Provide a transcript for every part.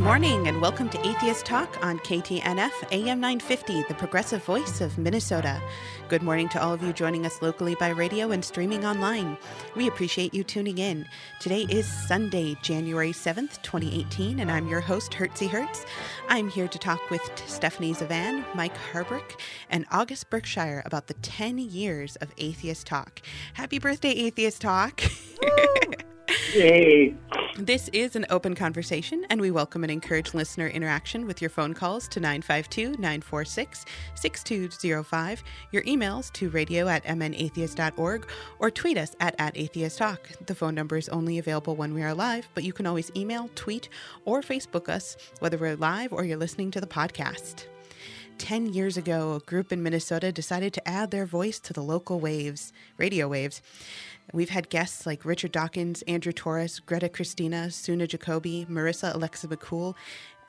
morning and welcome to Atheist Talk on KTNF AM 950, the progressive voice of Minnesota. Good morning to all of you joining us locally by radio and streaming online. We appreciate you tuning in. Today is Sunday, January 7th, 2018, and I'm your host, Hertzey Hertz. I'm here to talk with Stephanie Zvan, Mike Haubrich, and August Berkshire about the 10 years of Atheist Talk. Happy birthday, Atheist Talk! Hey. This is an open conversation, and we welcome and encourage listener interaction with your phone calls to 952 946 6205, your emails to radio at mnatheists.org, or tweet us at, at atheisttalk. The phone number is only available when we are live, but you can always email, tweet, or Facebook us, whether we're live or you're listening to the podcast. 10 years ago, a group in Minnesota decided to add their voice to the local waves, radio waves. We've had guests like Richard Dawkins, Andrew Torrez, Greta Christina, Susan Jacoby, Marissa Alexa McCool,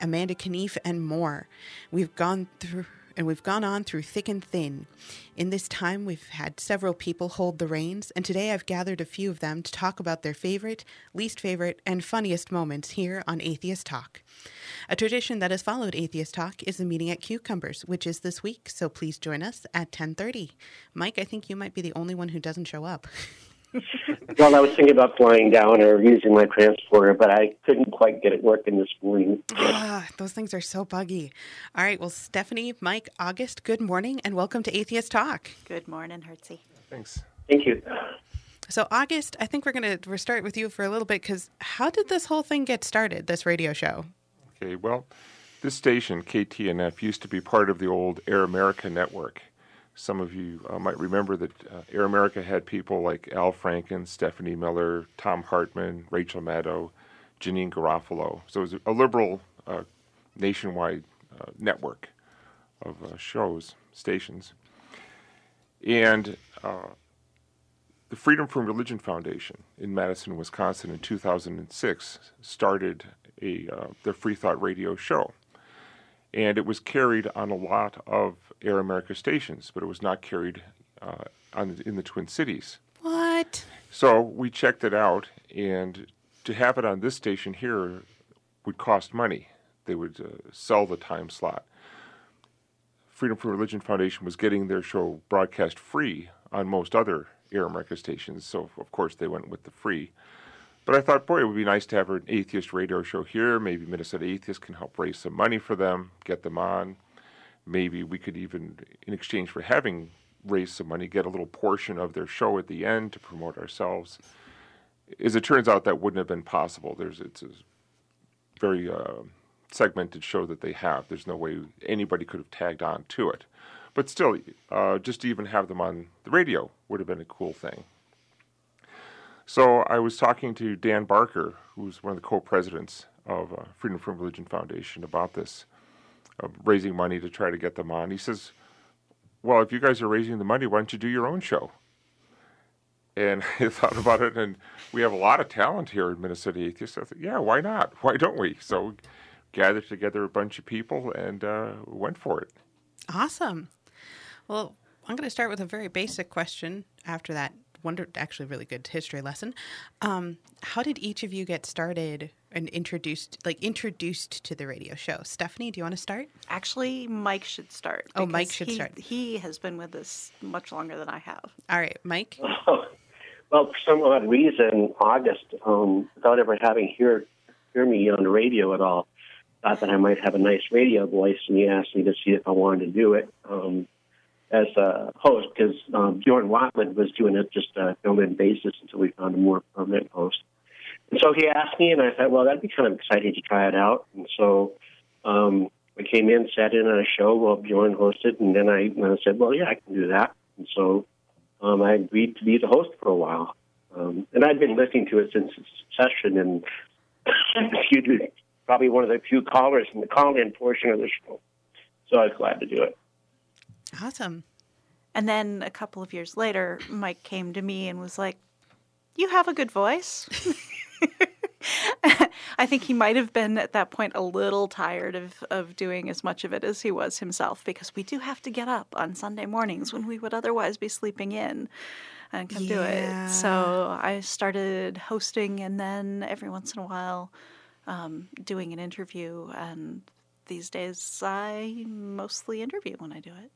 Amanda Knief, and more. We've gone through and we've gone on through thick and thin. In this time, we've had several people hold the reins, and today I've gathered a few of them to talk about their favorite, least favorite, and funniest moments here on Atheist Talk. A tradition that has followed Atheist Talk is the meeting at Cucumbers, which is this week, so please join us at 10:30. Mike, I think you might be the only one who doesn't show up. well, I was thinking about flying down or using my transporter, but I couldn't quite get it working this morning. ah, those things are so buggy. All right, well, Stephanie, Mike, August, good morning and welcome to Atheist Talk. Good morning, Hertzey. Thanks. Thank you. So, August, I think we're going to start with you for a little bit because how did this whole thing get started, this radio show? Okay, well, this station, KTNF, used to be part of the old Air America network. Some of you uh, might remember that uh, Air America had people like Al Franken, Stephanie Miller, Thom Hartmann, Rachel Maddow, Janeane Garofalo. So it was a liberal uh, nationwide uh, network of uh, shows, stations. And uh, the Freedom from Religion Foundation in Madison, Wisconsin in 2006 started a, the Free Thought Radio show and it was carried on a lot of Air America stations, but it was not carried uh, on, in the Twin Cities. What? So we checked it out, and to have it on this station here would cost money. They would uh, sell the time slot. Freedom from Religion Foundation was getting their show broadcast free on most other Air America stations, so of course they went with the free. But I thought, boy, it would be nice to have an atheist radio show here. Maybe Minnesota Atheists can help raise some money for them, get them on. Maybe we could even, in exchange for having raised some money, get a little portion of their show at the end to promote ourselves. As it turns out, that wouldn't have been possible. There's it's a very uh, segmented show that they have. There's no way anybody could have tagged on to it. But still, uh, just to even have them on the radio would have been a cool thing. So I was talking to Dan Barker, who's one of the co-presidents of uh, Freedom from Religion Foundation, about this, raising money to try to get them on. He says, "Well, if you guys are raising the money, why don't you do your own show?" And I thought about it, and we have a lot of talent here in Minnesota Atheists. I thought, yeah, why not? Why don't we? So we gathered together a bunch of people and uh, went for it. Awesome. Well, I'm going to start with a very basic question after that wonder actually really good history lesson. Um, how did each of you get started and introduced like introduced to the radio show? Stephanie, do you want to start? Actually, Mike should start. Oh, Mike should he, start. He has been with us much longer than I have. All right, Mike. well, for some odd reason, August, um, without ever having hear hear me on the radio at all, thought that I might have a nice radio voice, and he asked me to see if I wanted to do it. Um, as a host because um, Bjorn Watland was doing it just a fill-in basis until we found a more permanent host. And so he asked me, and I thought, well, that'd be kind of exciting to try it out. And so um, I came in, sat in on a show while Bjorn hosted, and then I, I said, well, yeah, I can do that. And so um, I agreed to be the host for a while. Um, and I'd been listening to it since its session, and excuse me, probably one of the few callers in the call-in portion of the show. So I was glad to do it. Awesome. And then a couple of years later, Mike came to me and was like, You have a good voice. I think he might have been at that point a little tired of, of doing as much of it as he was himself because we do have to get up on Sunday mornings when we would otherwise be sleeping in and come yeah. do it. So I started hosting, and then every once in a while, um, doing an interview. And these days, I mostly interview when I do it.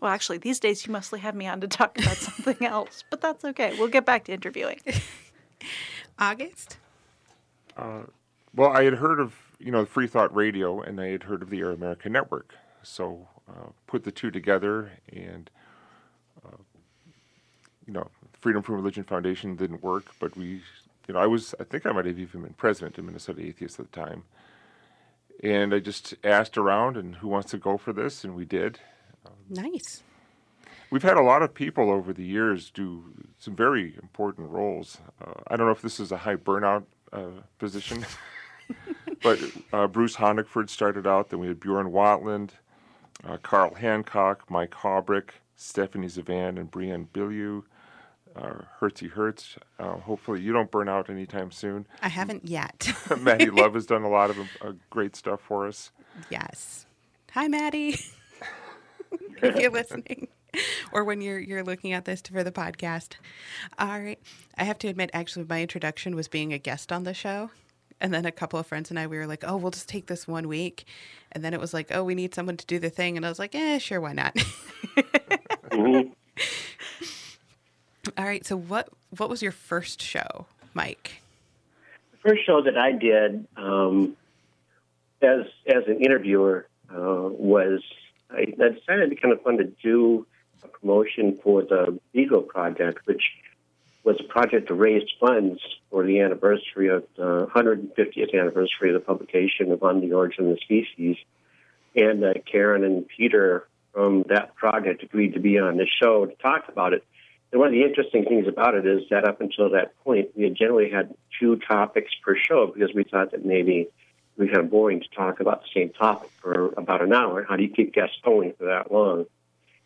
Well, actually, these days you mostly have me on to talk about something else, but that's okay. We'll get back to interviewing. August? Well, I had heard of you know Free Thought Radio, and I had heard of the Air America Network. So uh, put the two together, and uh, you know, Freedom from Religion Foundation didn't work, but we, you know, I was I think I might have even been president of Minnesota Atheists at the time, and I just asked around, and who wants to go for this, and we did. Nice. We've had a lot of people over the years do some very important roles. Uh, I don't know if this is a high burnout uh, position, but uh, Bruce Honigford started out. Then we had Bjorn Watland, uh, Carl Hancock, Mike Haubrich, Stephanie Zvan, and Brienne Billieu. Uh, Hertzey Hertz. Uh, hopefully, you don't burn out anytime soon. I haven't yet. Maddie Love has done a lot of uh, great stuff for us. yes. Hi, Maddie. if you're listening. Or when you're you're looking at this for the podcast. All right. I have to admit, actually, my introduction was being a guest on the show. And then a couple of friends and I, we were like, oh, we'll just take this one week. And then it was like, oh, we need someone to do the thing. And I was like, eh, sure, why not? Mhm. All right. So what what was your first show, Mike? The first show that I did um, as as an interviewer uh, was I, I decided be kind of fun to do a promotion for the Beagle Project, which was a project to raise funds for the anniversary of the 150th anniversary of the publication of On the Origin of the Species. And uh, Karen and Peter from that project agreed to be on the show to talk about it. And one of the interesting things about it is that up until that point, we had generally had two topics per show because we thought that maybe it would be kind boring to talk about the same topic for about an hour. How do you keep guests going for that long?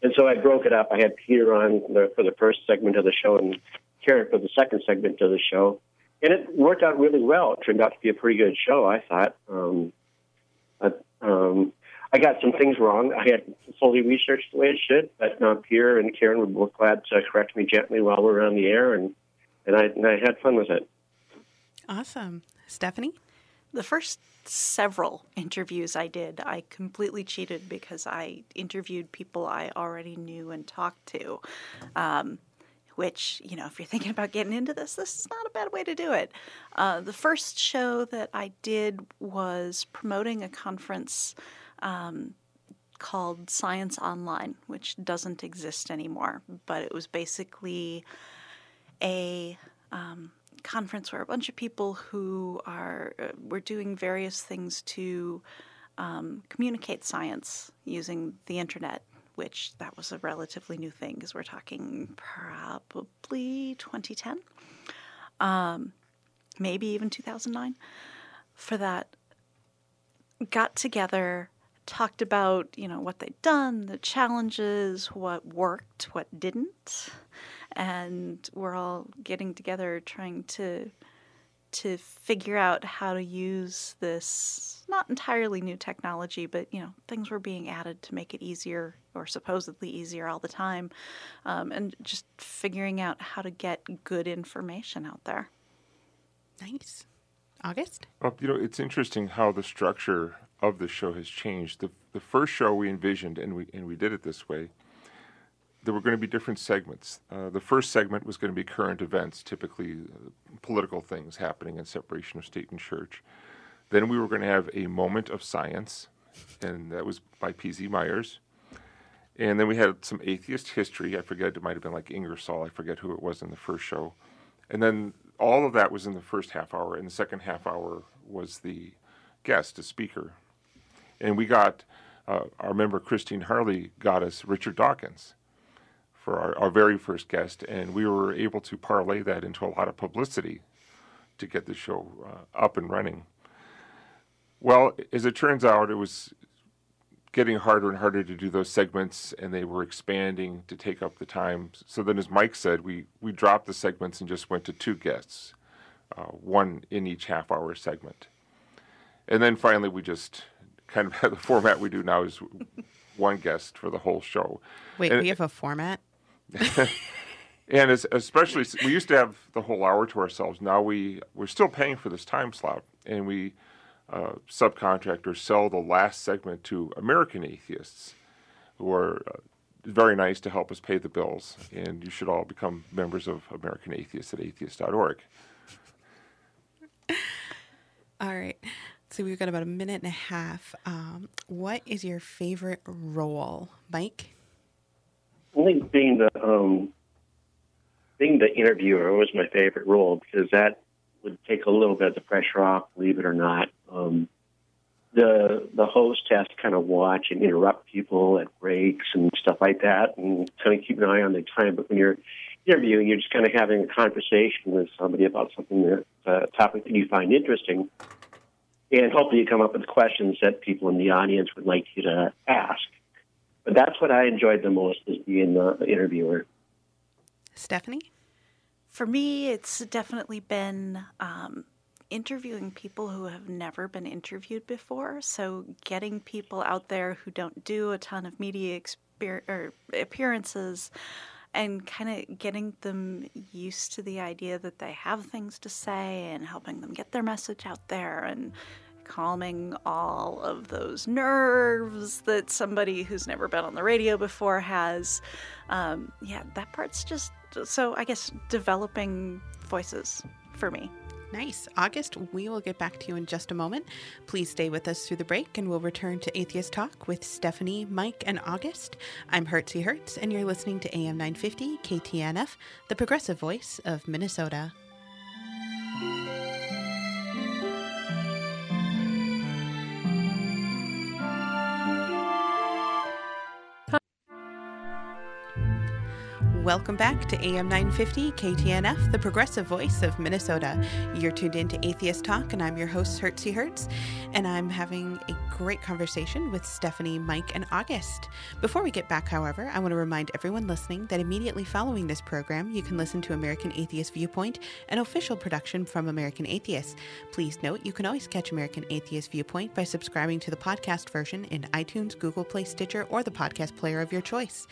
And so I broke it up. I had Peter on the, for the first segment of the show and Karen for the second segment of the show. And it worked out really well. It turned out to be a pretty good show, I thought. Um, but, um, I got some things wrong. I hadn't fully researched the way it should, but uh, Peter and Karen were both glad to correct me gently while we were on the air, and, and, I, and I had fun with it. Awesome. Stephanie? The first several interviews I did, I completely cheated because I interviewed people I already knew and talked to. Um, which, you know, if you're thinking about getting into this, this is not a bad way to do it. Uh, the first show that I did was promoting a conference um, called Science Online, which doesn't exist anymore, but it was basically a um, conference where a bunch of people who are uh, were doing various things to um, communicate science using the internet, which that was a relatively new thing because we're talking probably 2010, um, maybe even 2009. For that, got together, talked about you know what they'd done, the challenges, what worked, what didn't, and we're all getting together trying to to figure out how to use this not entirely new technology, but you know things were being added to make it easier or supposedly easier all the time, um, and just figuring out how to get good information out there. Nice. August? Well, you know, it's interesting how the structure of the show has changed. The the first show we envisioned, and we and we did it this way. There were going to be different segments. Uh, the first segment was going to be current events, typically uh, political things happening in separation of state and church. Then we were going to have a moment of science, and that was by P.Z. Myers. And then we had some atheist history. I forget, it might have been like Ingersoll. I forget who it was in the first show. And then all of that was in the first half hour, and the second half hour was the guest, a speaker. And we got, uh, our member Christine Harley got us Richard Dawkins for our, our very first guest, and we were able to parlay that into a lot of publicity to get the show uh, up and running. Well, as it turns out, it was getting harder and harder to do those segments, and they were expanding to take up the time. So then, as Mike said, we, we dropped the segments and just went to two guests, uh, one in each half hour segment. And then finally, we just kind of had the format we do now is one guest for the whole show. Wait, And- we have a format? And especially we used to have the whole hour to ourselves. Now we we're still paying for this time slot, and we uh, subcontractors sell the last segment to American atheists, who are uh, very nice to help us pay the bills. And you should all become members of American Atheists at atheist.org. All right. So we've got about a minute and a half. Um, what is your favorite role, Mike? I think being the um, being the interviewer was my favorite role because that would take a little bit of the pressure off, believe it or not. Um, the the host has to kind of watch and interrupt people at breaks and stuff like that, and kind of keep an eye on the time. But when you're interviewing, you're just kind of having a conversation with somebody about something that uh, topic that you find interesting, and hopefully you come up with questions that people in the audience would like you to ask. But that's what I enjoyed the most is being the interviewer. Stephanie? For me, it's definitely been um, interviewing people who have never been interviewed before. So getting people out there who don't do a ton of media exper- or appearances and kind of getting them used to the idea that they have things to say and helping them get their message out there and calming all of those nerves that somebody who's never been on the radio before has. Um, yeah, that part's just so I guess developing voices for me. Nice. August, we will get back to you in just a moment. Please stay with us through the break and we'll return to Atheist Talk with Stephanie, Mike, and August. I'm Hertzey Hertz, and you're listening to AM 950 KTNF, the progressive voice of Minnesota. Welcome back to AM 950 KTNF, the progressive voice of Minnesota. You're tuned in to Atheist Talk, and I'm your host, Hertzey Hertz, and I'm having a great conversation with Stephanie, Mike, and August. Before we get back, however, I want to remind everyone listening that immediately following this program, you can listen to American Atheist Viewpoint, an official production from American Atheists. Please note you can always catch American Atheist Viewpoint by subscribing to the podcast version in iTunes, Google Play, Stitcher, or the podcast player of your choice.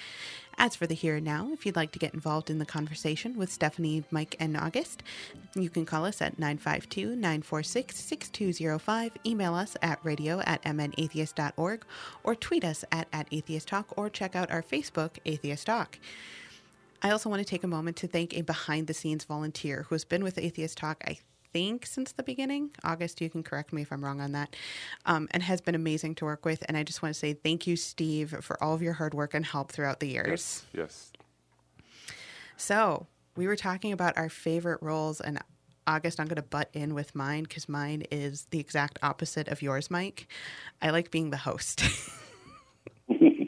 As for the here and now, if you'd like to get involved in the conversation with Stephanie, Mike, and August, you can call us at 952 946 6205, email us at radio at mnatheists.org, or tweet us at, at Atheist Talk, or check out our Facebook, Atheist Talk. I also want to take a moment to thank a behind the scenes volunteer who has been with Atheist Talk, I think since the beginning. August, you can correct me if I'm wrong on that, um, and has been amazing to work with. And I just want to say thank you, Steve, for all of your hard work and help throughout the years. Yes. yes. So we were talking about our favorite roles, and August, I'm going to butt in with mine because mine is the exact opposite of yours, Mike. I like being the host.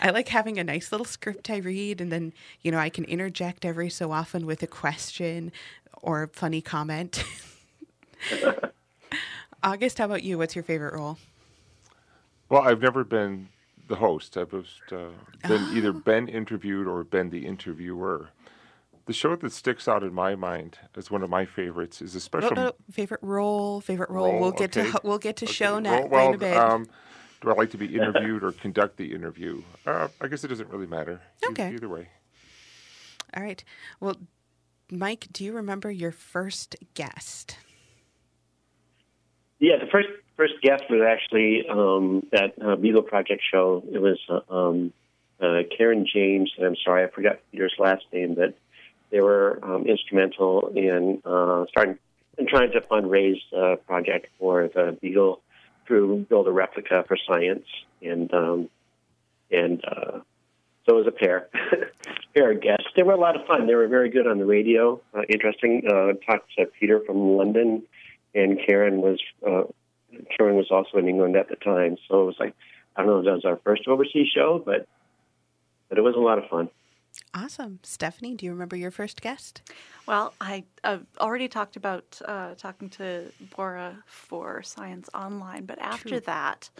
I like having a nice little script I read, and then, you know, I can interject every so often with a question or funny comment. August, how about you? What's your favorite role? Well, I've never been the host. I've just uh, been oh. either been interviewed or been the interviewer. The show that sticks out in my mind as one of my favorites is a special no, no, favorite role. Favorite role. role we'll get okay. to we'll get to okay. show next. Well, well um, do I like to be interviewed or conduct the interview? Uh, I guess it doesn't really matter. Okay. Either way. All right. Well, Mike, do you remember your first guest? Yeah, the first first guest was actually um, that uh, Beagle Project show. It was uh, um, uh, Karen James, and I'm sorry I forgot Peter's last name, but they were um, instrumental in uh, starting and trying to fundraise a project for the Beagle crew build a replica for science, and um, and uh, so it was a pair, pair of guests. They were a lot of fun. They were very good on the radio. Uh, interesting. Uh, talked to Peter from London, and Karen was uh, Karen was also in England at the time. So it was like I don't know if that was our first overseas show, but but it was a lot of fun. Awesome, Stephanie. Do you remember your first guest? Well, I have already talked about uh, talking to Bora for Science Online, but after True. that,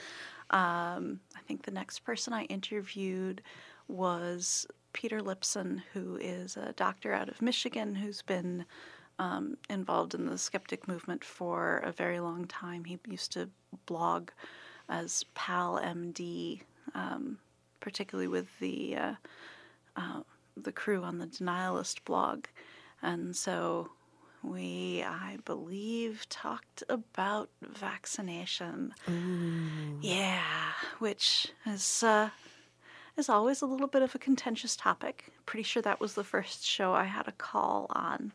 um, I think the next person I interviewed was Peter Lipson, who is a doctor out of Michigan who's been um, involved in the skeptic movement for a very long time. He used to blog as Pal MD, um, particularly with the uh, uh, the crew on the Denialist blog, and so we, I believe, talked about vaccination. Yeah, which is uh, is always a little bit of a contentious topic. Pretty sure that was the first show I had a call on,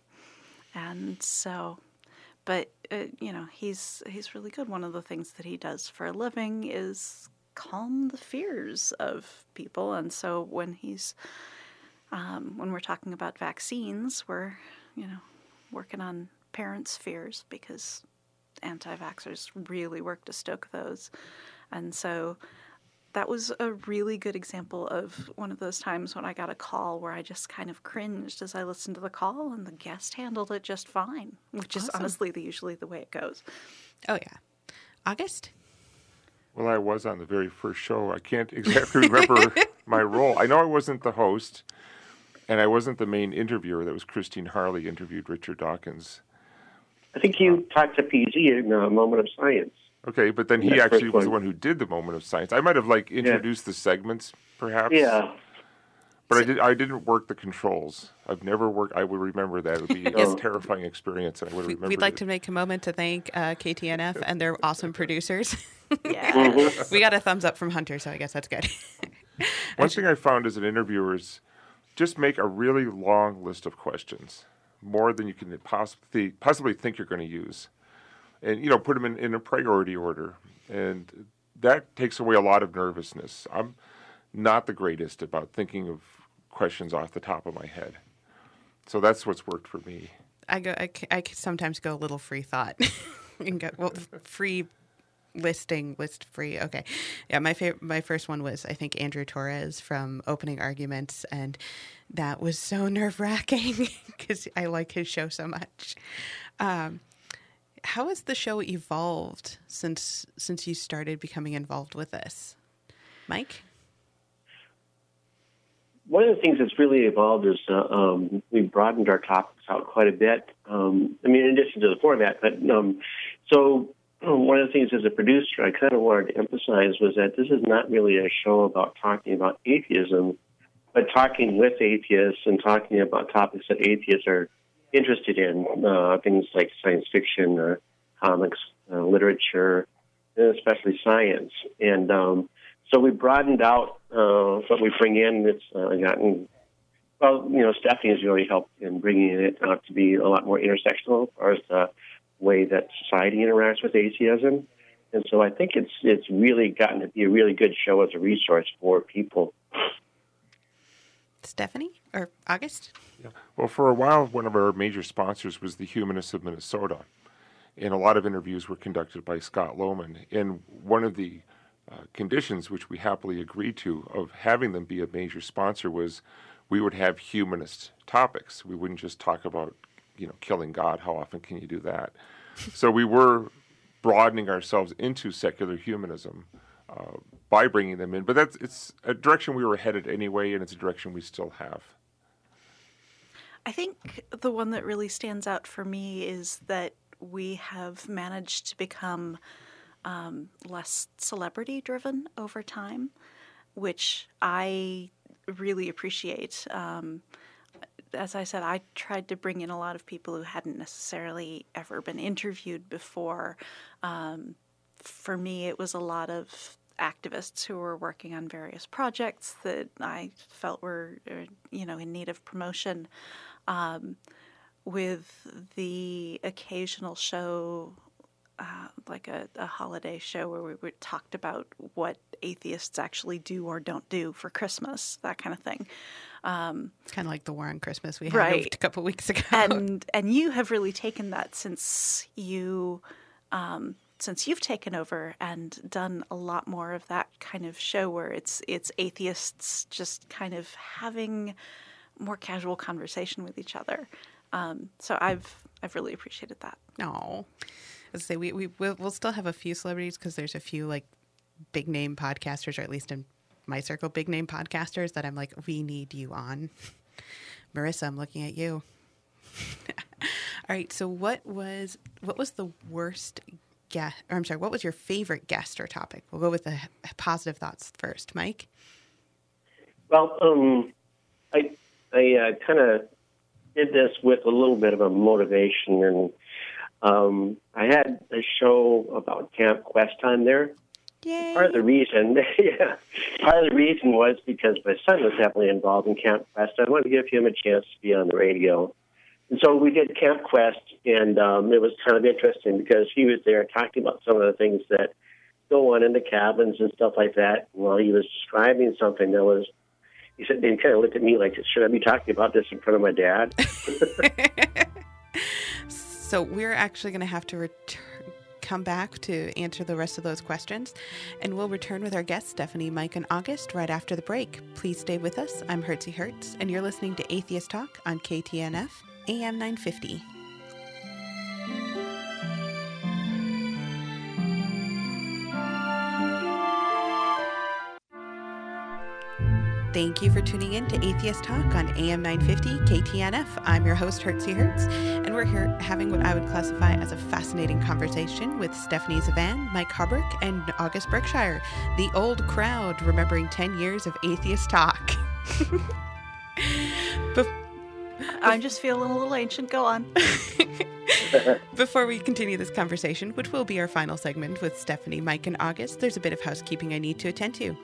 and so. But uh, you know, he's he's really good. One of the things that he does for a living is calm the fears of people, and so when he's um, when we're talking about vaccines, we're you know working on parents' fears because anti-vaxxers really work to stoke those, and so that was a really good example of one of those times when I got a call where I just kind of cringed as I listened to the call, and the guest handled it just fine, which is honestly the, usually the way it goes. Oh yeah. August? Well, I was on the very first show. I can't exactly remember my role. I know I wasn't the host, and I wasn't the main interviewer. That was Christine Harley interviewed Richard Dawkins. I think you um, talked to PZ in a moment of science. Okay, but then he Yeah, actually first was the one. one who did the moment of science. I might have like introduced the segments, perhaps. Yeah. But I did. I didn't work the controls. I've never worked. I would remember that. It would be a terrifying experience, and I would remember. we'd like to make a moment to thank uh, KTNF and their awesome producers. Yeah. we got a thumbs up from Hunter, so I guess that's good. One thing I found as an interviewer is just make a really long list of questions, more than you can possibly possibly think you're going to use, and you know put them in, in a priority order, and that takes away a lot of nervousness. I'm not the greatest about thinking of questions off the top of my head, so that's what's worked for me. I go. I, I sometimes go a little free thought and go well free listing list free. Okay, yeah. My favorite. My first one was I think Andrew Torrez from Opening Arguments, and that was so nerve wracking because I like his show so much. Um, how has the show evolved since since you started becoming involved with this, Mike? One of the things that's really evolved is uh, um, we broadened our topics out quite a bit. Um, I mean, in addition to the format, but um, so one of the things as a producer I kind of wanted to emphasize was that this is not really a show about talking about atheism, but talking with atheists and talking about topics that atheists are interested in, uh, things like science fiction, uh, comics, uh, literature, especially science. And um, so we broadened out uh, what we bring in. It's uh, gotten well, you know, Stephanie has really helped in bringing it out to be a lot more intersectional as far as the way that society interacts with atheism. And so I think it's it's really gotten to be a really good show as a resource for people. Stephanie or August? Yeah. Well, for a while, one of our major sponsors was the Humanists of Minnesota, and a lot of interviews were conducted by Scott Lohman. And one of the uh, conditions, which we happily agreed to, of having them be a major sponsor was we would have humanist topics. We wouldn't just talk about, you know, killing God. How often can you do that? so we were broadening ourselves into secular humanism uh, by bringing them in. But that's it's a direction we were headed anyway, and it's a direction we still have. I think the one that really stands out for me is that we have managed to become um, less celebrity driven over time, which I really appreciate. Um, as I said, I tried to bring in a lot of people who hadn't necessarily ever been interviewed before. Um, for me, it was a lot of activists who were working on various projects that I felt were, uh, you know, in need of promotion. Um, with the occasional show, uh, like a, a holiday show where we, we talked about what atheists actually do or don't do for Christmas, that kind of thing. It's kind of like the war on Christmas we had Right. a couple weeks ago. and and you have really taken that since you um, since you've taken over and done a lot more of that kind of show where it's it's atheists just kind of having more casual conversation with each other. Um, so I've I've really appreciated that. No, let's say we we we'll, still have a few celebrities because there's a few like big name podcasters, or at least in my circle, big name podcasters that I'm like, we need you on. Marissa, I'm looking at you. All right. So what was what was the worst guest? Or I'm sorry, what was your favorite guest or topic? We'll go with the positive thoughts first, Mike. Well, um, I I uh, kind of did this with a little bit of a motivation, and um, I had a show about Camp Quest on there. Yay. Part of the reason, yeah, part of the reason was because my son was heavily involved in Camp Quest. I wanted to give him a chance to be on the radio. And so we did Camp Quest, and um, it was kind of interesting because he was there talking about some of the things that go on in the cabins and stuff like that. While he was describing something that was, he said, he kind of looked at me like, should I be talking about this in front of my dad? so we're actually going to have to return come back to answer the rest of those questions. And we'll return with our guests, Stephanie, Mike, and August, right after the break. Please stay with us. I'm Hertzey Hertz, and you're listening to Atheist Talk on KTNF, AM 950. Thank you for tuning in to Atheist Talk on AM 950 KTNF. I'm your host, Hertzey Hertz, and we're here having what I would classify as a fascinating conversation with Stephanie Zvan, Mike Haubrich, and August Berkshire, the old crowd remembering 10 years of Atheist Talk. I'm just feeling a little ancient. Go on. Before we continue this conversation, which will be our final segment with Stephanie, Mike, and August, there's a bit of housekeeping I need to attend to.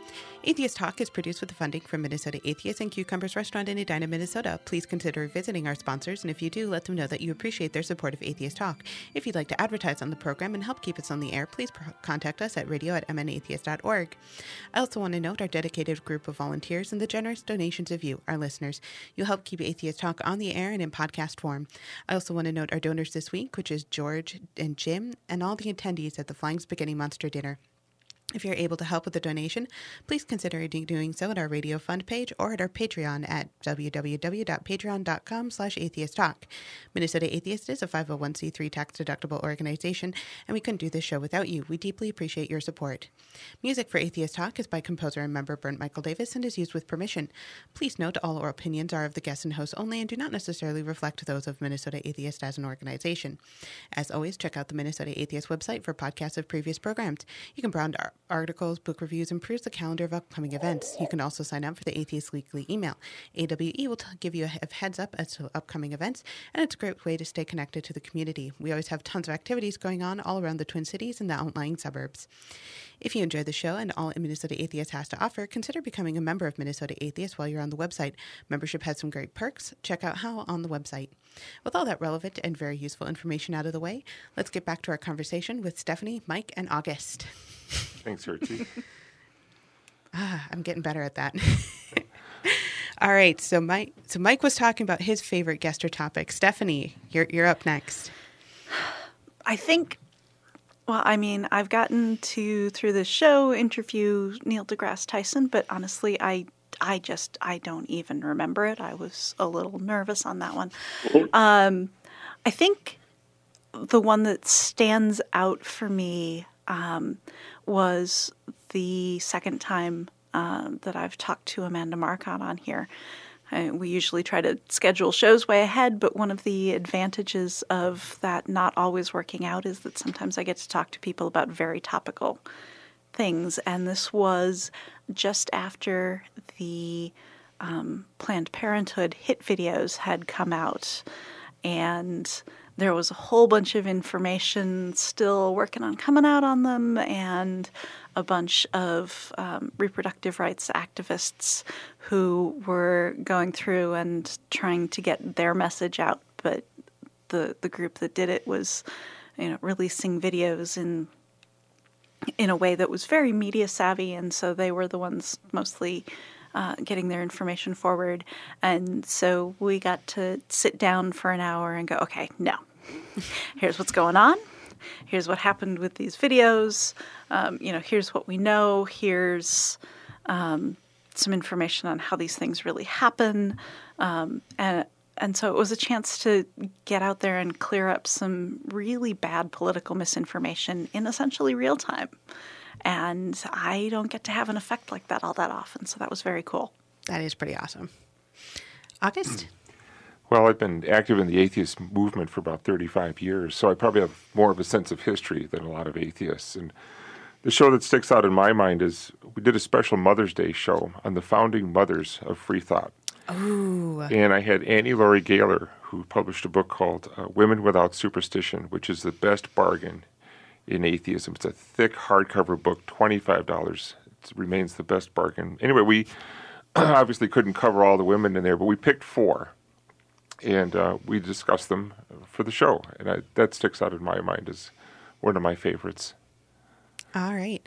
Atheist Talk is produced with the funding from Minnesota Atheists and Cucumbers Restaurant in Edina, Minnesota. Please consider visiting our sponsors, and if you do, let them know that you appreciate their support of Atheist Talk. If you'd like to advertise on the program and help keep us on the air, please pro- contact us at radio at mnatheists.org. I also want to note our dedicated group of volunteers and the generous donations of you, our listeners. You help keep Atheist Talk on the air and in podcast form. I also want to note our donors this week, which is George and Jim, and all the attendees at the Flying Spaghetti Monster Dinner. If you're able to help with the donation, please consider doing so at our Radio Fund page or at our Patreon at www.patreon.com slash atheisttalk. Minnesota Atheist is a 501c3 tax-deductible organization, and we couldn't do this show without you. We deeply appreciate your support. Music for Atheist Talk is by composer and member Brent Michael Davids and is used with permission. Please note all our opinions are of the guests and hosts only and do not necessarily reflect those of Minnesota Atheist as an organization. As always, check out the Minnesota Atheist website for podcasts of previous programs. You can browse our articles, book reviews, and peruse the calendar of upcoming events. You can also sign up for the Atheist Weekly email. AWE will t- give you a heads up as to upcoming events, and it's a great way to stay connected to the community. We always have tons of activities going on all around the Twin Cities and the outlying suburbs. If you enjoy the show and all Minnesota Atheist has to offer, consider becoming a member of Minnesota Atheist while you're on the website. Membership has some great perks. Check out how on the website. With all that relevant and very useful information out of the way, let's get back to our conversation with Stephanie, Mike, and August. Thanks, Hertzey. ah, I'm getting better at that. All right, so Mike, so Mike was talking about his favorite guest or topic. Stephanie, you're you're up next. I think. Well, I mean, I've gotten to through the show interview Neil deGrasse Tyson, but honestly, I I just I don't even remember it. I was a little nervous on that one. Um, I think the one that stands out for me um, was the second time uh, that I've talked to Amanda Marcotte on here. Uh, we usually try to schedule shows way ahead, but one of the advantages of that not always working out is that sometimes I get to talk to people about very topical things. And this was just after the um, Planned Parenthood hit videos had come out. And there was a whole bunch of information still working on coming out on them, and a bunch of um, reproductive rights activists who were going through and trying to get their message out. But the the group that did it was, you know, releasing videos in in a way that was very media savvy, and so they were the ones mostly. Uh, getting their information forward. And so we got to sit down for an hour and go, okay, no, here's what's going on. Here's what happened with these videos. Um, you know, here's what we know. Here's um, some information on how these things really happen. Um, and and so it was a chance to get out there and clear up some really bad political misinformation in essentially real time. And I don't get to have an effect like that all that often. So that was very cool. That is pretty awesome. August? Well, I've been active in the atheist movement for about 35 years, so I probably have more of a sense of history than a lot of atheists. And the show that sticks out in my mind is we did a special Mother's Day show on the founding mothers of free thought. Ooh. And I had Annie Laurie Gaylor, who published a book called uh, Women Without Superstition, which is the best bargain in atheism. It's a thick hardcover book, $25. It remains the best bargain. Anyway, we obviously couldn't cover all the women in there, but we picked four. And uh, we discussed them for the show. And I, that sticks out in my mind as one of my favorites. All right.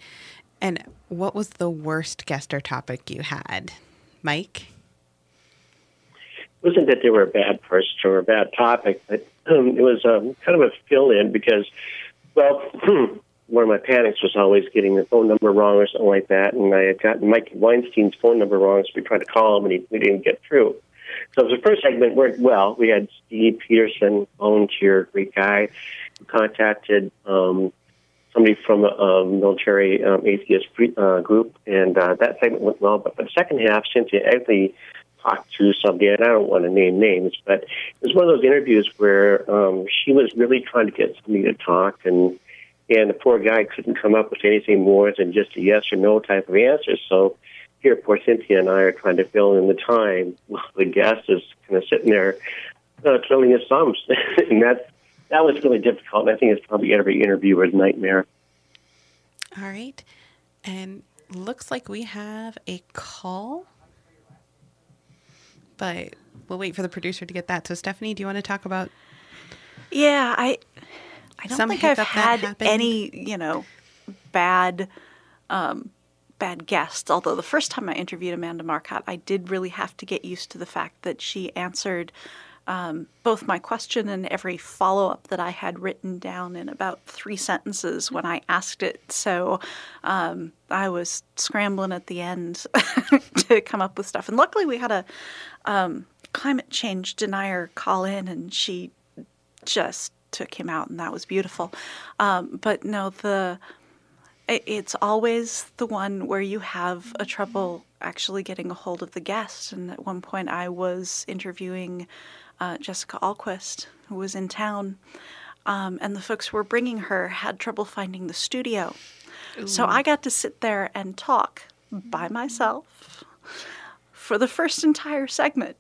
And what was the worst guest or topic you had, Mike? It wasn't that they were a bad person or a bad topic, but um, it was um, kind of a fill in because, well, one of my panics was always getting the phone number wrong or something like that. And I had gotten Mike Weinstein's phone number wrong, so we tried to call him and he, we didn't get through. So the first segment worked well. We had Steve Peterson, volunteer, great guy, who contacted um, somebody from a, a military um, atheist uh, group, and uh, that segment went well. But for the second half, Cynthia Egley talked to somebody, and I don't want to name names, but it was one of those interviews where um, she was really trying to get somebody to talk, and and the poor guy couldn't come up with anything more than just a yes or no type of answer. So here, poor Cynthia and I are trying to fill in the time while the guest is kind of sitting there uh, twiddling his thumbs, and that that was really difficult. And I think it's probably every interviewer's nightmare. All right, and looks like we have a call but we'll wait for the producer to get that. So, Stephanie, do you want to talk about? Yeah, I, I don't think I've had any, you know, bad, um, bad guests. Although the first time I interviewed Amanda Marcotte, I did really have to get used to the fact that she answered um, both my question and every follow up that I had written down in about three sentences when I asked it. So um, I was scrambling at the end to come up with stuff. And luckily, we had a um, climate change denier call in, and she just took him out, and that was beautiful. Um, but no, the it's always the one where you have a trouble actually getting a hold of the guest. And at one point, I was interviewing uh, Jessica Ahlquist, who was in town, um, and the folks who were bringing her had trouble finding the studio. Ooh. So I got to sit there and talk by myself for the first entire segment.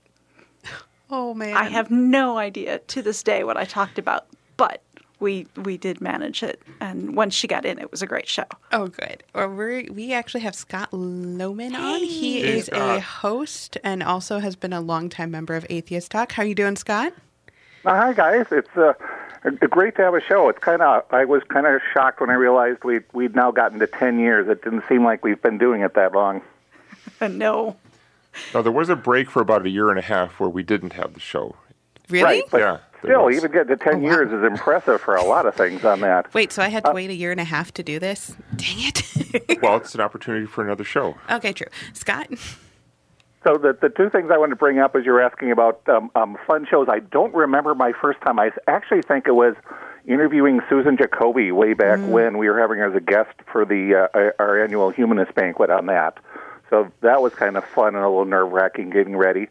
Oh man. I have no idea to this day what I talked about, but we we did manage it, and once she got in, it was a great show. Oh, good. Well, we we actually have Scott Lohman on. He hey, is Scott. a host and also has been a longtime member of Atheist Talk. How are you doing, Scott? Uh, hi, guys. It's uh, great to have a show. It's kind of I was kind of shocked when I realized we we'd now gotten to ten years. It didn't seem like we've been doing it that long. no. Now there was a break for about a year and a half where we didn't have the show. Really? Right, but yeah. Still, even getting to 10 oh, wow. years is impressive for a lot of things on that. Wait, so I had to uh, wait a year and a half to do this? Dang it. well, it's an opportunity for another show. Okay, true. Scott? So the the two things I wanted to bring up as you're asking about um, um, fun shows. I don't remember my first time. I actually think it was interviewing Susan Jacoby way back mm. when we were having her as a guest for the uh, our annual Humanist banquet on that. So that was kind of fun and a little nerve wracking getting ready.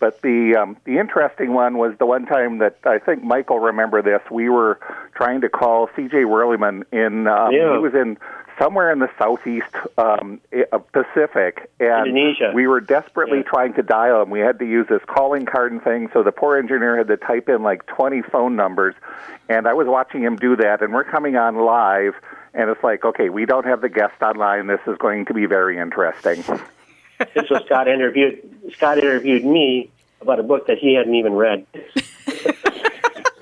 But the um, the interesting one was the one time that I think Michael remember this. We were trying to call C.J. Werleman in. Um, yeah. He was in somewhere in the southeast um, uh, Pacific, and Indonesia. we were desperately yeah. trying to dial him. We had to use this calling card and thing, so the poor engineer had to type in like 20 phone numbers, and I was watching him do that. And we're coming on live, and it's like, okay, we don't have the guest online. This is going to be very interesting. So Scott interviewed Scott interviewed me about a book that he hadn't even read.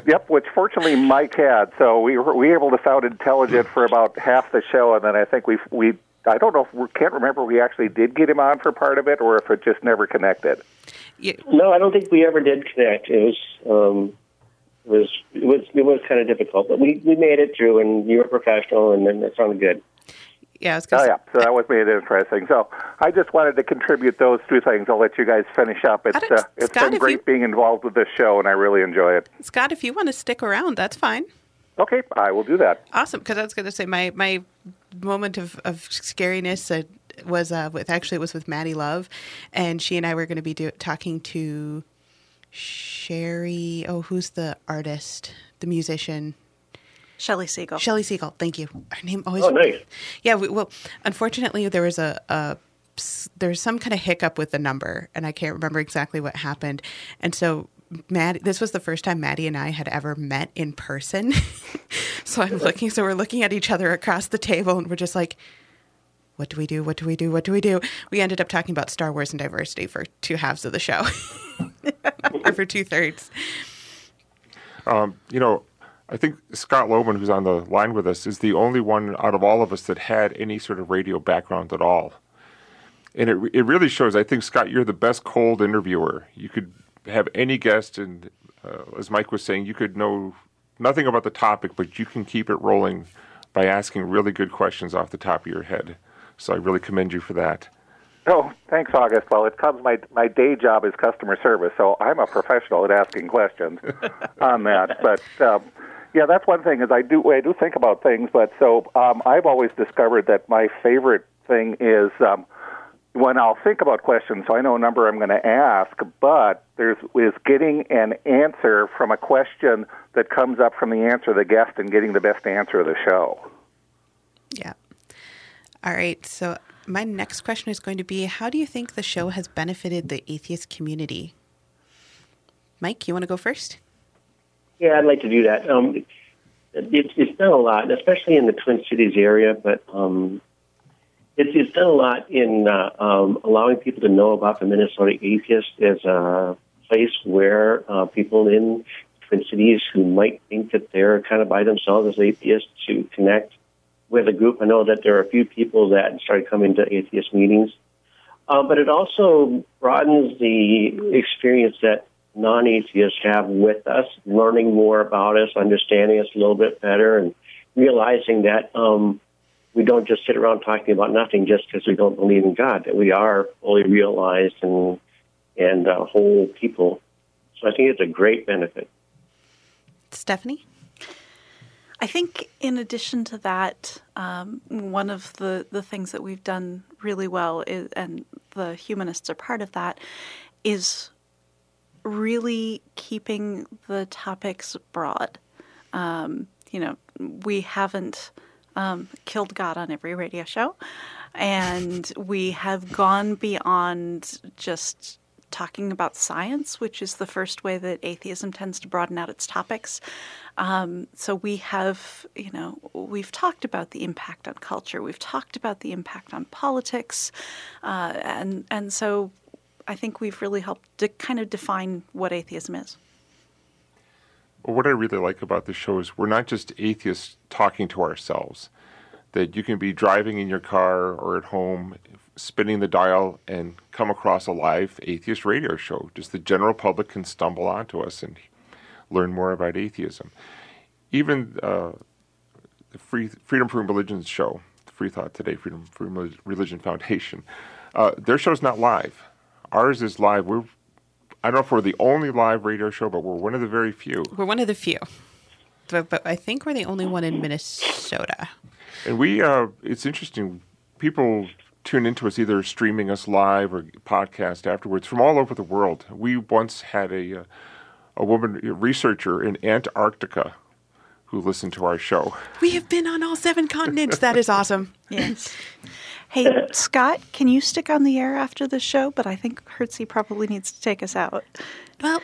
yep, which fortunately Mike had. So we were, we were able to sound intelligent for about half the show, and then I think we we I don't know if we can't remember we actually did get him on for part of it, or if it just never connected. Yeah. No, I don't think we ever did connect. It was. Um, it was it was it was kind of difficult, but we we made it through, and you were professional, and then it sounded good. Yeah, I was oh, yeah. So that was made interesting. So I just wanted to contribute those two things. I'll let you guys finish up. It's uh, it's Scott, been great you, being involved with this show, and I really enjoy it. Scott, if you want to stick around, that's fine. Okay, I will do that. Awesome, because I was going to say my my moment of of scariness uh, was uh, with actually it was with Maddie Love, and she and I were going to be do, talking to Sherry. Oh, who's the artist, the musician? Shelley Segal. Shelley Segal. Thank you. Her name always. Oh, nice. Yeah. We, well, unfortunately, there was a, a there's some kind of hiccup with the number, and I can't remember exactly what happened. And so Matt, this was the first time Maddie and I had ever met in person. so I'm looking, so we're looking at each other across the table, and we're just like, what do we do? What do we do? What do we do? We ended up talking about Star Wars and diversity for two halves of the show, or for two thirds. Um, you know, I think Scott Lohman, who's on the line with us, is the only one out of all of us that had any sort of radio background at all. And it, it really shows. I think, Scott, you're the best cold interviewer. You could have any guest, and uh, as Mike was saying, you could know nothing about the topic, but you can keep it rolling by asking really good questions off the top of your head. So I really commend you for that. Oh, thanks, August. Well, it comes my my day job is customer service, so I'm a professional at asking questions on that. But um, yeah, that's one thing is I do I do think about things, but so um, I've always discovered that my favorite thing is um, when I'll think about questions. So I know a number I'm going to ask, but there's is getting an answer from a question that comes up from the answer of the guest and getting the best answer of the show. Yeah. All right. So my next question is going to be How do you think the show has benefited the atheist community? Mike, you want to go first? Yeah, I'd like to do that. Um, it, it's done a lot, especially in the Twin Cities area, but um, it's, it's done a lot in uh, um, allowing people to know about the Minnesota Atheist as a place where uh, people in Twin Cities who might think that they're kind of by themselves as atheists to connect with a group. I know that there are a few people that started coming to atheist meetings, uh, but it also broadens the experience that non-atheists have with us, learning more about us, understanding us a little bit better, and realizing that um, we don't just sit around talking about nothing just because we don't believe in God. That we are fully realized and and uh, whole people. So I think it's a great benefit. Stephanie. I think, in addition to that, um, one of the, the things that we've done really well, is, and the humanists are part of that, is really keeping the topics broad. Um, you know, we haven't um, killed God on every radio show, and we have gone beyond just talking about science, which is the first way that atheism tends to broaden out its topics. Um, so we have, you know, we've talked about the impact on culture, we've talked about the impact on politics, uh, and and so I think we've really helped to kind of define what atheism is. Well, what I really like about the show is we're not just atheists talking to ourselves. That you can be driving in your car or at home, spinning the dial, and come across a live atheist radio show. Just the general public can stumble onto us and learn more about atheism. Even uh, the Free, Freedom from Religion show, Free Thought Today, Freedom from Religion Foundation, uh, their show's not live. Ours is live. We're I don't know if we're the only live radio show, but we're one of the very few. We're one of the few. But, but I think we're the only one in Minnesota. And we, uh, it's interesting. People tune into us either streaming us live or podcast afterwards from all over the world. We once had a, uh, a woman a researcher in Antarctica who listened to our show. We have been on all seven continents. That is awesome. yes. Hey, Scott, can you stick on the air after the show? But I think Hertzey probably needs to take us out. Well,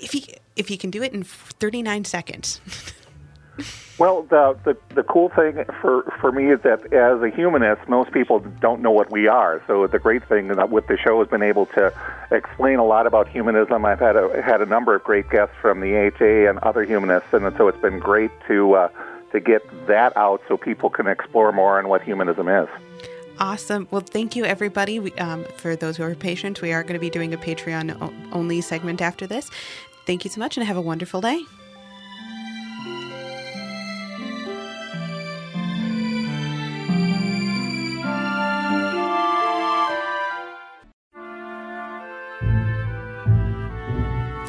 if he if he can do it in 39 seconds. Well, the, the the cool thing for for me is that as a humanist, most people don't know what we are. So the great thing that with the show has been able to explain a lot about humanism. I've had a had a number of great guests from the AHA and other humanists, and so it's been great to uh, to get that out so people can explore more on what humanism is. Awesome. Well, thank you, everybody. We, um, for those who are patient, we are going to be doing a Patreon only segment after this. Thank you so much and have a wonderful day.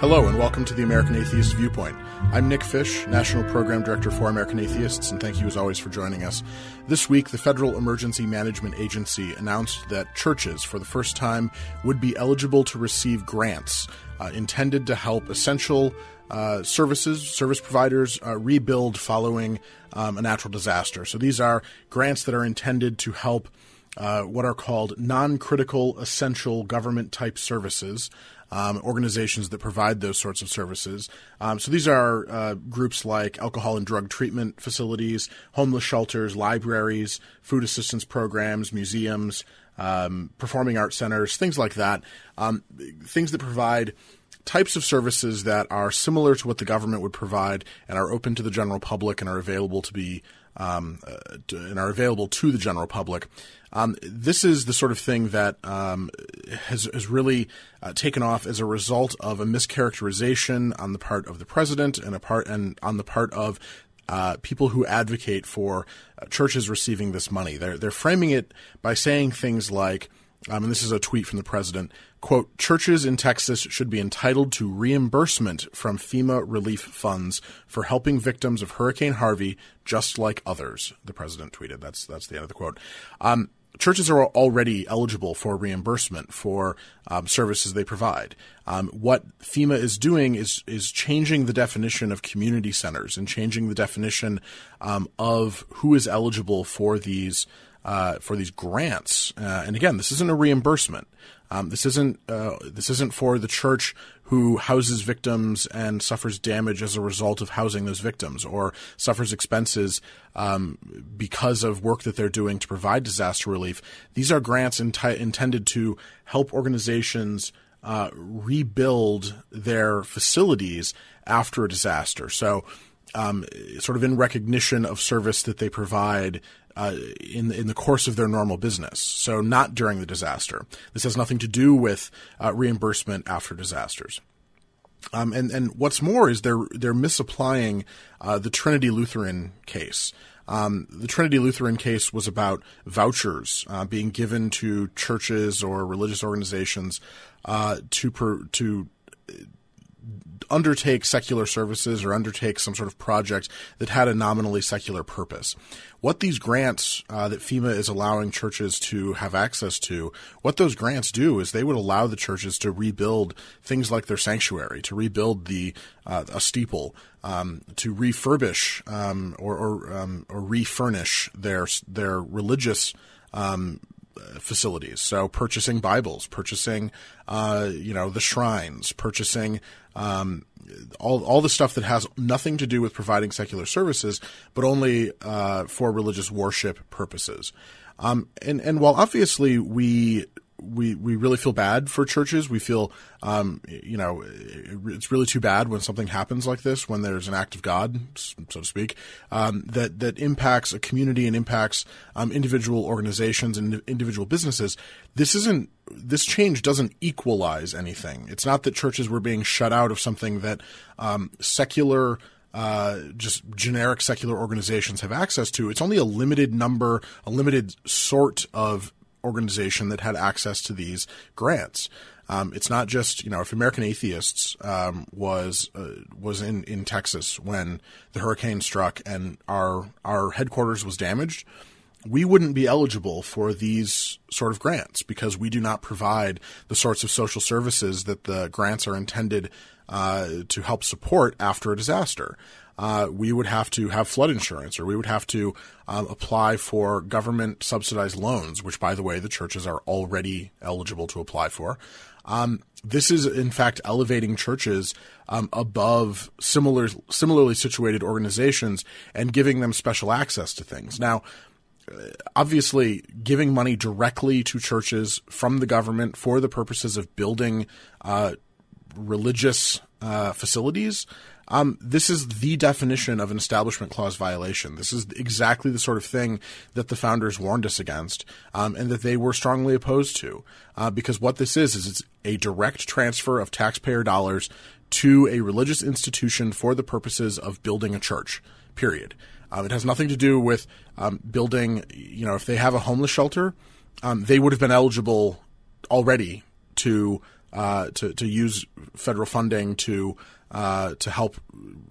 Hello, and welcome to the American Atheist Viewpoint. I'm Nick Fish, National Program Director for American Atheists, and thank you as always for joining us. This week, the Federal Emergency Management Agency announced that churches, for the first time, would be eligible to receive grants uh, intended to help essential uh, services, service providers uh, rebuild following um, a natural disaster. So these are grants that are intended to help uh, what are called non critical essential government type services. Um, organizations that provide those sorts of services. Um, so these are uh, groups like alcohol and drug treatment facilities, homeless shelters, libraries, food assistance programs, museums, um, performing arts centers, things like that. Um, things that provide types of services that are similar to what the government would provide and are open to the general public and are available to be um, uh, to, and are available to the general public. Um, this is the sort of thing that um, has, has really uh, taken off as a result of a mischaracterization on the part of the president and a part and on the part of uh, people who advocate for uh, churches receiving this money. They're they're framing it by saying things like, um, and this is a tweet from the president quote, churches in Texas should be entitled to reimbursement from FEMA relief funds for helping victims of Hurricane Harvey, just like others. The president tweeted. That's that's the end of the quote. Um, churches are already eligible for reimbursement for um, services they provide. Um, what FEMA is doing is is changing the definition of community centers and changing the definition um, of who is eligible for these uh, for these grants. Uh, and again, this isn't a reimbursement. Um, this isn't uh, this isn't for the church who houses victims and suffers damage as a result of housing those victims, or suffers expenses um, because of work that they're doing to provide disaster relief. These are grants intended to help organizations uh, rebuild their facilities after a disaster. So. Um, sort of in recognition of service that they provide uh, in in the course of their normal business. So not during the disaster. This has nothing to do with uh, reimbursement after disasters. Um, and and what's more is they're they're misapplying uh, the Trinity Lutheran case. Um, the Trinity Lutheran case was about vouchers uh, being given to churches or religious organizations uh, to per, to undertake secular services or undertake some sort of project that had a nominally secular purpose. What these grants uh, that FEMA is allowing churches to have access to, what those grants do is they would allow the churches to rebuild things like their sanctuary, to rebuild the uh, a steeple, um, to refurbish um, or or, um, or refurnish their their religious um, facilities. So purchasing Bibles, purchasing, uh, you know, the shrines, purchasing um, all all the stuff that has nothing to do with providing secular services, but only uh, for religious worship purposes. Um, and and while obviously we we we really feel bad for churches. We feel, um, you know, it's really too bad when something happens like this, when there's an act of God, so to speak, um, that that impacts a community and impacts um, individual organizations and individual businesses. This isn't this change doesn't equalize anything. It's not that churches were being shut out of something that um, secular. Uh, just generic secular organizations have access to. It's only a limited number, a limited sort of organization that had access to these grants. Um, it's not just you know if American Atheists um, was uh, was in, in Texas when the hurricane struck and our our headquarters was damaged, we wouldn't be eligible for these sort of grants because we do not provide the sorts of social services that the grants are intended uh, to help support after a disaster uh, we would have to have flood insurance or we would have to um, apply for government subsidized loans, which, by the way, the churches are already eligible to apply for. Um, this is, in fact, elevating churches um, above similar, similarly situated organizations and giving them special access to things. Now, uh, obviously, giving money directly to churches from the government for the purposes of building uh, religious uh, facilities um, this is the definition of an establishment clause violation. This is exactly the sort of thing that the founders warned us against, um, and that they were strongly opposed to. Uh, because what this is is it's a direct transfer of taxpayer dollars to a religious institution for the purposes of building a church. Period. Um, it has nothing to do with um, building. You know, if they have a homeless shelter, um, they would have been eligible already to uh, to to use federal funding to uh, to help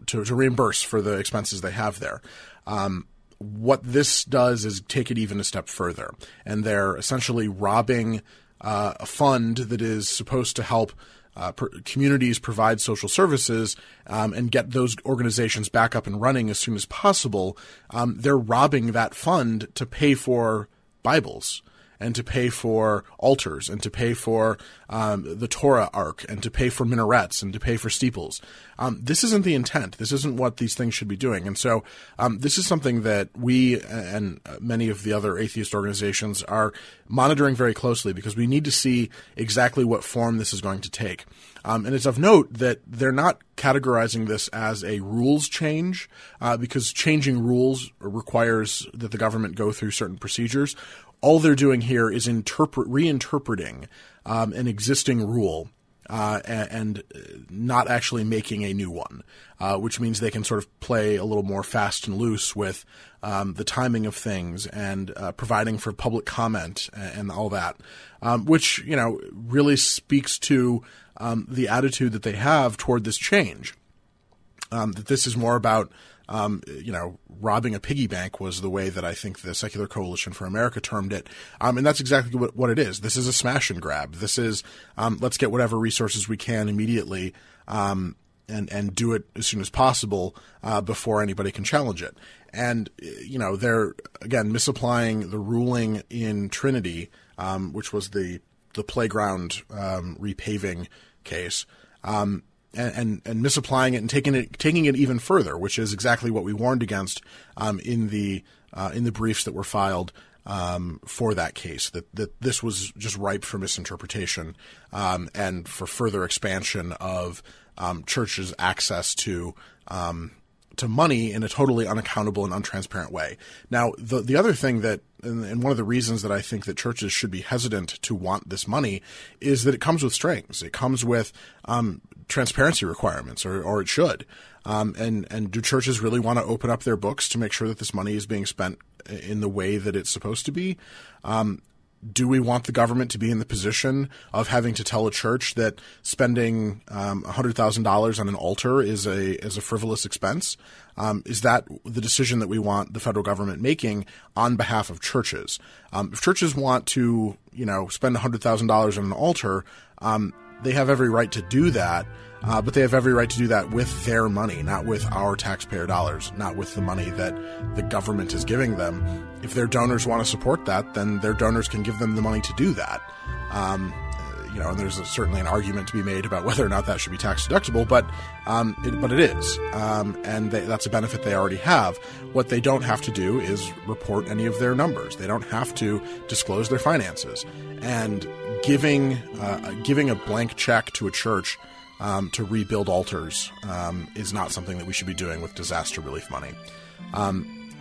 to, to, reimburse for the expenses they have there. Um, what this does is take it even a step further, and they're essentially robbing uh, a fund that is supposed to help uh, communities provide social services um, and get those organizations back up and running as soon as possible. Um, they're robbing that fund to pay for Bibles and to pay for altars and to pay for um, the Torah ark and to pay for minarets and to pay for steeples. Um, this isn't the intent. This isn't what these things should be doing. And so um, this is something that we and many of the other atheist organizations are monitoring very closely because we need to see exactly what form this is going to take. Um, and it's of note that they're not categorizing this as a rules change uh, because changing rules requires that the government go through certain procedures. All they're doing here is interpret reinterpreting um, an existing rule uh, and, not actually making a new one, uh, which means they can sort of play a little more fast and loose with um, the timing of things and uh, providing for public comment and, and all that, um, which you know really speaks to um, the attitude that they have toward this change. Um, that this is more about um, you know, robbing a piggy bank was the way that I think the Secular Coalition for America termed it. Um, and that's exactly what, what, it is. This is a smash and grab. This is, um, let's get whatever resources we can immediately, um, and, and do it as soon as possible, uh, before anybody can challenge it. And, you know, they're, again, misapplying the ruling in Trinity, um, which was the, the playground, um, repaving case. Um, and, and, and, misapplying it and taking it taking it even further, which is exactly what we warned against um, in the uh, in the briefs that were filed um, for that case. That that this was just ripe for misinterpretation um, and for further expansion of um, churches' access to um, to money in a totally unaccountable and untransparent way. Now, the the other thing that and, one of the reasons that I think that churches should be hesitant to want this money is that it comes with strings. It comes with um, transparency requirements, or, or it should. Um, and and do churches really want to open up their books to make sure that this money is being spent in the way that it's supposed to be? Um, do we want the government to be in the position of having to tell a church that spending um, $100,000 on an altar is a is a frivolous expense? Um, is that the decision that we want the federal government making on behalf of churches? Um, if churches want to, you know, spend $100,000 on an altar, um, they have every right to do that, uh, but they have every right to do that with their money, not with our taxpayer dollars, not with the money that the government is giving them. If their donors want to support that, then their donors can give them the money to do that. Um, you know, and there's a, certainly an argument to be made about whether or not that should be tax deductible, but um, it, but it is, um, and they, that's a benefit they already have. What they don't have to do is report any of their numbers. They don't have to disclose their finances, and giving uh, giving a blank check to a church um, to rebuild altars um, is not something that we should be doing with disaster relief money.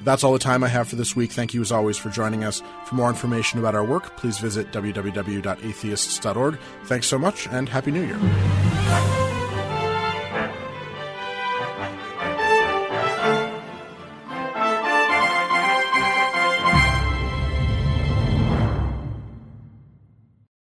That's all the time I have for this week. Thank you, as always, for joining us. For more information about our work, please visit www.atheists.org. Thanks so much, and Happy New Year.